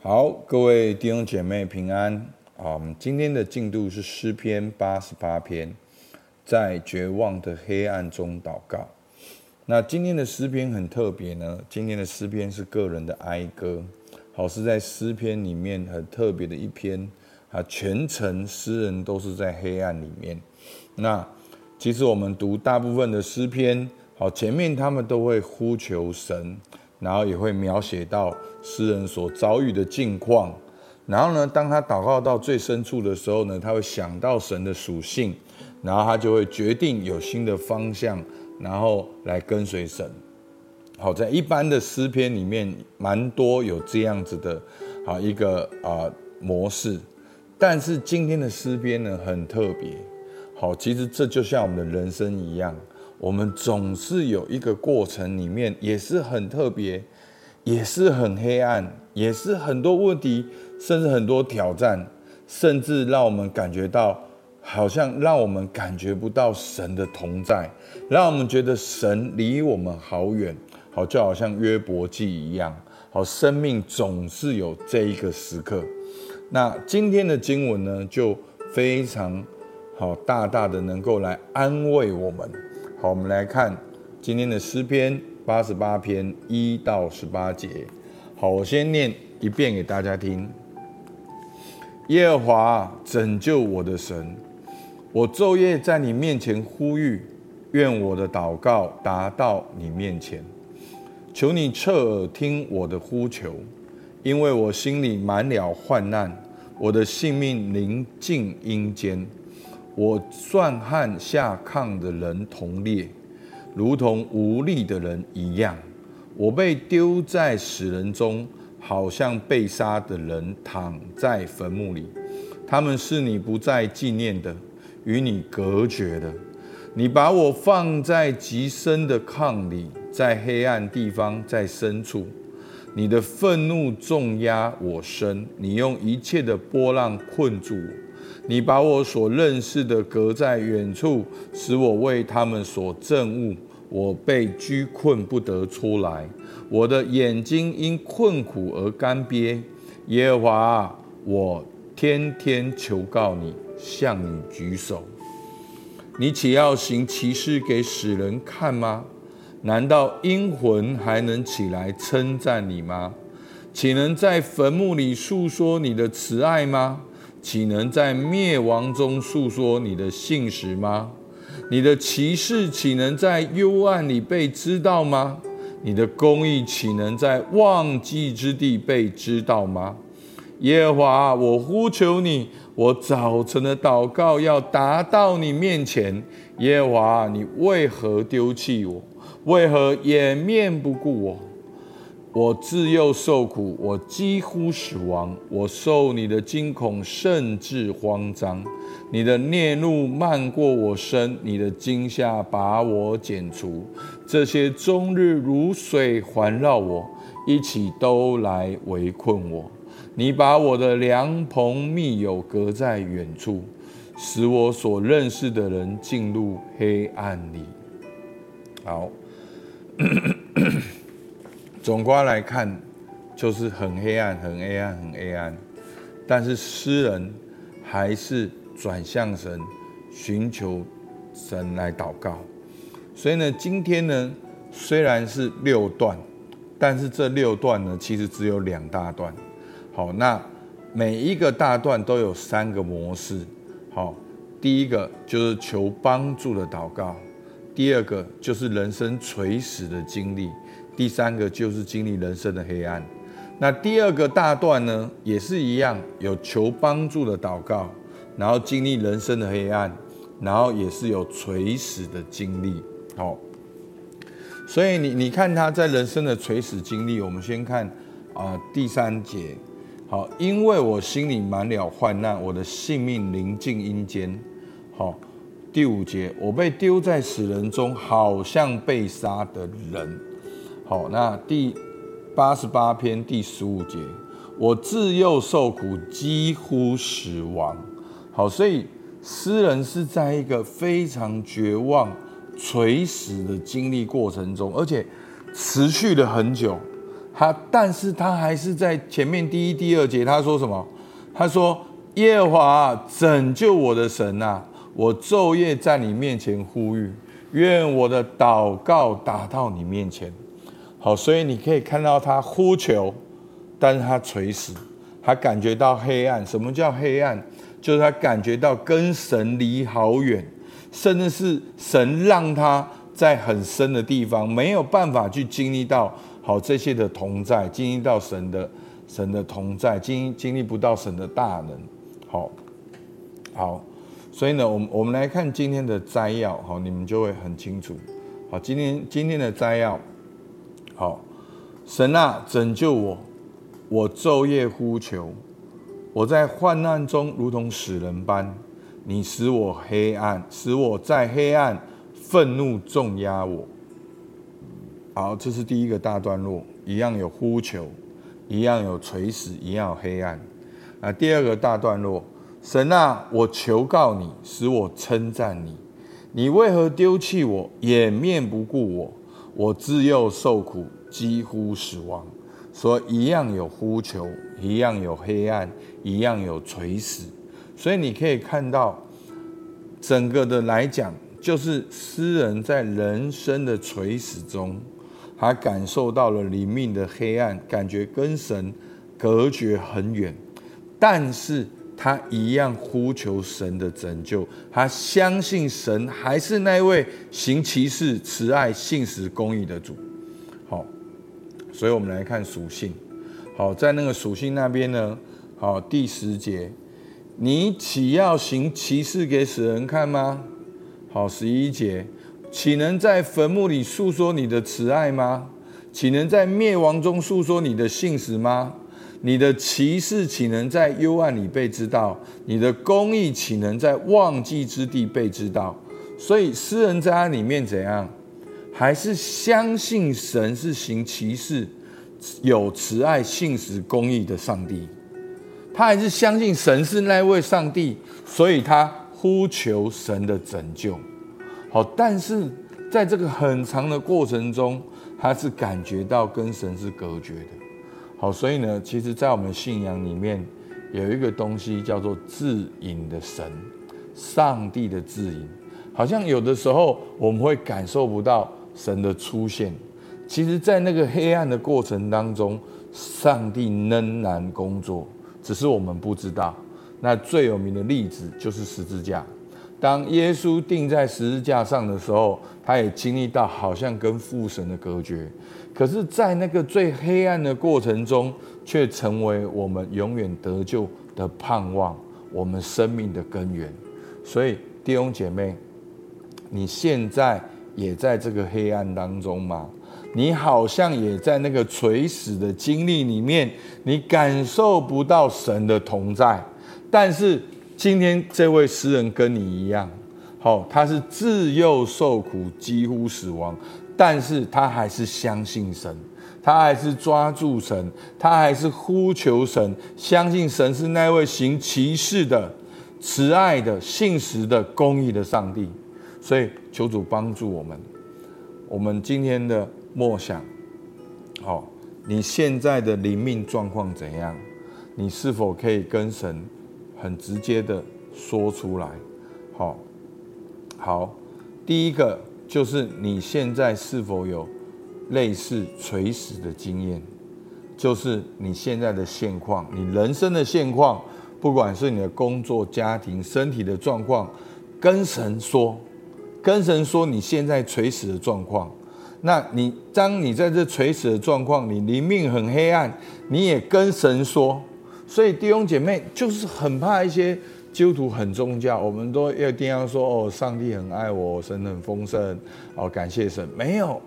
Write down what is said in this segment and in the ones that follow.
好，各位弟兄姐妹平安啊！今天的进度是诗篇八十八篇，在绝望的黑暗中祷告。那今天的诗篇很特别呢，今天的诗篇是个人的哀歌，好，是在诗篇里面很特别的一篇啊。全程诗人都是在黑暗里面。那其实我们读大部分的诗篇，好，前面他们都会呼求神。然后也会描写到诗人所遭遇的境况，然后呢，当他祷告到最深处的时候呢，他会想到神的属性，然后他就会决定有新的方向，然后来跟随神。好，在一般的诗篇里面，蛮多有这样子的啊一个啊模式，但是今天的诗篇呢很特别。好，其实这就像我们的人生一样。我们总是有一个过程，里面也是很特别，也是很黑暗，也是很多问题，甚至很多挑战，甚至让我们感觉到，好像让我们感觉不到神的同在，让我们觉得神离我们好远，好就好像约伯记一样，好生命总是有这一个时刻。那今天的经文呢，就非常好，大大的能够来安慰我们。好，我们来看今天的诗篇八十八篇一到十八节。好，我先念一遍给大家听。耶和华拯救我的神，我昼夜在你面前呼吁，愿我的祷告达到你面前。求你侧耳听我的呼求，因为我心里满了患难，我的性命临近阴间。我算和下炕的人同列，如同无力的人一样。我被丢在死人中，好像被杀的人躺在坟墓里。他们是你不再纪念的，与你隔绝的。你把我放在极深的炕里，在黑暗地方，在深处。你的愤怒重压我身，你用一切的波浪困住我。你把我所认识的隔在远处，使我为他们所憎恶。我被拘困不得出来，我的眼睛因困苦而干瘪。耶和华，我天天求告你，向你举手。你岂要行奇事给死人看吗？难道阴魂还能起来称赞你吗？岂能在坟墓里述说你的慈爱吗？岂能在灭亡中诉说你的信实吗？你的奇事岂能在幽暗里被知道吗？你的公义岂能在忘记之地被知道吗？耶和华，我呼求你，我早晨的祷告要达到你面前。耶和华，你为何丢弃我？为何掩面不顾我？我自幼受苦，我几乎死亡。我受你的惊恐，甚至慌张。你的孽怒漫过我身，你的惊吓把我剪除。这些终日如水环绕我，一起都来围困我。你把我的良朋密友隔在远处，使我所认识的人进入黑暗里。好。总括来看，就是很黑暗，很黑暗，很黑暗。但是诗人还是转向神，寻求神来祷告。所以呢，今天呢，虽然是六段，但是这六段呢，其实只有两大段。好，那每一个大段都有三个模式。好，第一个就是求帮助的祷告，第二个就是人生垂死的经历。第三个就是经历人生的黑暗，那第二个大段呢，也是一样，有求帮助的祷告，然后经历人生的黑暗，然后也是有垂死的经历。好，所以你你看他在人生的垂死经历，我们先看啊、第三节，好，因为我心里满了患难，我的性命临近阴间。好，第五节，我被丢在死人中，好像被杀的人。好，那第八十八篇第十五节，我自幼受苦，几乎死亡。好，所以诗人是在一个非常绝望、垂死的经历过程中，而且持续了很久，他，但是他还是在前面第一、第二节，他说什么？他说：“耶和华拯救我的神啊，我昼夜在你面前呼吁，愿我的祷告打到你面前。”好，所以你可以看到他呼求，但是他垂死，他感觉到黑暗。什么叫黑暗？就是他感觉到跟神离好远，甚至是神让他在很深的地方，没有办法去经历到好这些的同在，经历到神的神的同在，经经历不到神的大能。好，好，所以呢，我们我们来看今天的摘要，好，你们就会很清楚。好，今天今天的摘要。好，神啊，拯救我！我昼夜呼求，我在患难中如同死人般。你使我黑暗，使我在黑暗，愤怒重压我。好，这是第一个大段落，一样有呼求，一样有垂死，一样有黑暗。啊，第二个大段落，神啊，我求告你，使我称赞你。你为何丢弃我，掩面不顾我？我自幼受苦，几乎死亡，所以一样有呼求，一样有黑暗，一样有垂死。所以你可以看到，整个的来讲，就是诗人在人生的垂死中，他感受到了里面的黑暗，感觉跟神隔绝很远，但是。他一样呼求神的拯救，他相信神还是那位行奇事、慈爱、信实、公义的主。好，所以我们来看属性。好，在那个属性那边呢，好，第十节，你岂要行奇事给死人看吗？好，十一节，岂能在坟墓里诉说你的慈爱吗？岂能在灭亡中诉说你的信实吗？你的奇事岂能在幽暗里被知道？你的公义岂能在忘记之地被知道？所以诗人在他里面怎样？还是相信神是行奇事、有慈爱、信实、公义的上帝。他还是相信神是那位上帝，所以他呼求神的拯救。好，但是在这个很长的过程中，他是感觉到跟神是隔绝的。好，所以呢，其实，在我们信仰里面，有一个东西叫做自隐的神，上帝的自隐。好像有的时候我们会感受不到神的出现，其实，在那个黑暗的过程当中，上帝仍然工作，只是我们不知道。那最有名的例子就是十字架。当耶稣钉在十字架上的时候，他也经历到好像跟父神的隔绝。可是，在那个最黑暗的过程中，却成为我们永远得救的盼望，我们生命的根源。所以，弟兄姐妹，你现在也在这个黑暗当中吗？你好像也在那个垂死的经历里面，你感受不到神的同在。但是，今天这位诗人跟你一样，好，他是自幼受苦，几乎死亡。但是他还是相信神，他还是抓住神，他还是呼求神，相信神是那位行奇事的、慈爱的、信实的、公义的上帝。所以求主帮助我们。我们今天的默想，好，你现在的灵命状况怎样？你是否可以跟神很直接的说出来？好，好，第一个。就是你现在是否有类似垂死的经验？就是你现在的现况，你人生的现况，不管是你的工作、家庭、身体的状况，跟神说，跟神说你现在垂死的状况。那你当你在这垂死的状况，你灵命很黑暗，你也跟神说。所以弟兄姐妹就是很怕一些。基督徒很宗教，我们都要一定要说哦，上帝很爱我，神很丰盛，哦，感谢神。没有，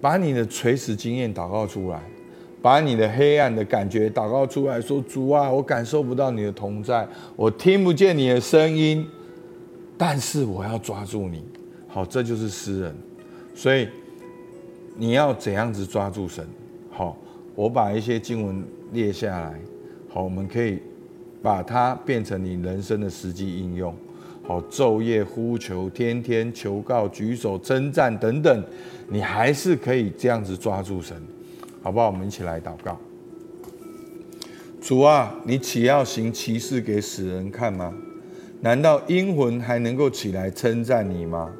把你的垂死经验祷告出来，把你的黑暗的感觉祷告出来，说主啊，我感受不到你的同在，我听不见你的声音，但是我要抓住你。好，这就是诗人。所以你要怎样子抓住神？好，我把一些经文列下来。好，我们可以。把它变成你人生的实际应用，好，昼夜呼求，天天求告，举手称赞等等，你还是可以这样子抓住神。好不好？我们一起来祷告。主啊，你岂要行奇事给死人看吗？难道阴魂还能够起来称赞你吗？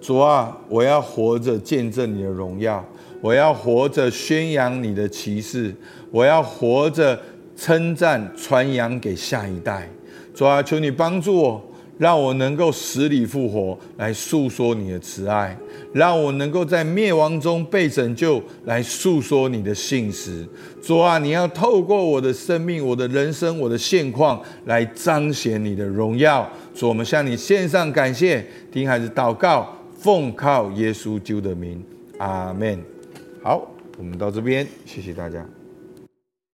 主啊，我要活着见证你的荣耀，我要活着宣扬你的奇事，我要活着称赞传扬给下一代。主啊，求你帮助我。让我能够死里复活，来诉说你的慈爱；让我能够在灭亡中被拯救，来诉说你的信实。主啊，你要透过我的生命、我的人生、我的现况，来彰显你的荣耀。主，我们向你献上感谢，听孩子祷告，奉靠耶稣救的名，阿门。好，我们到这边，谢谢大家。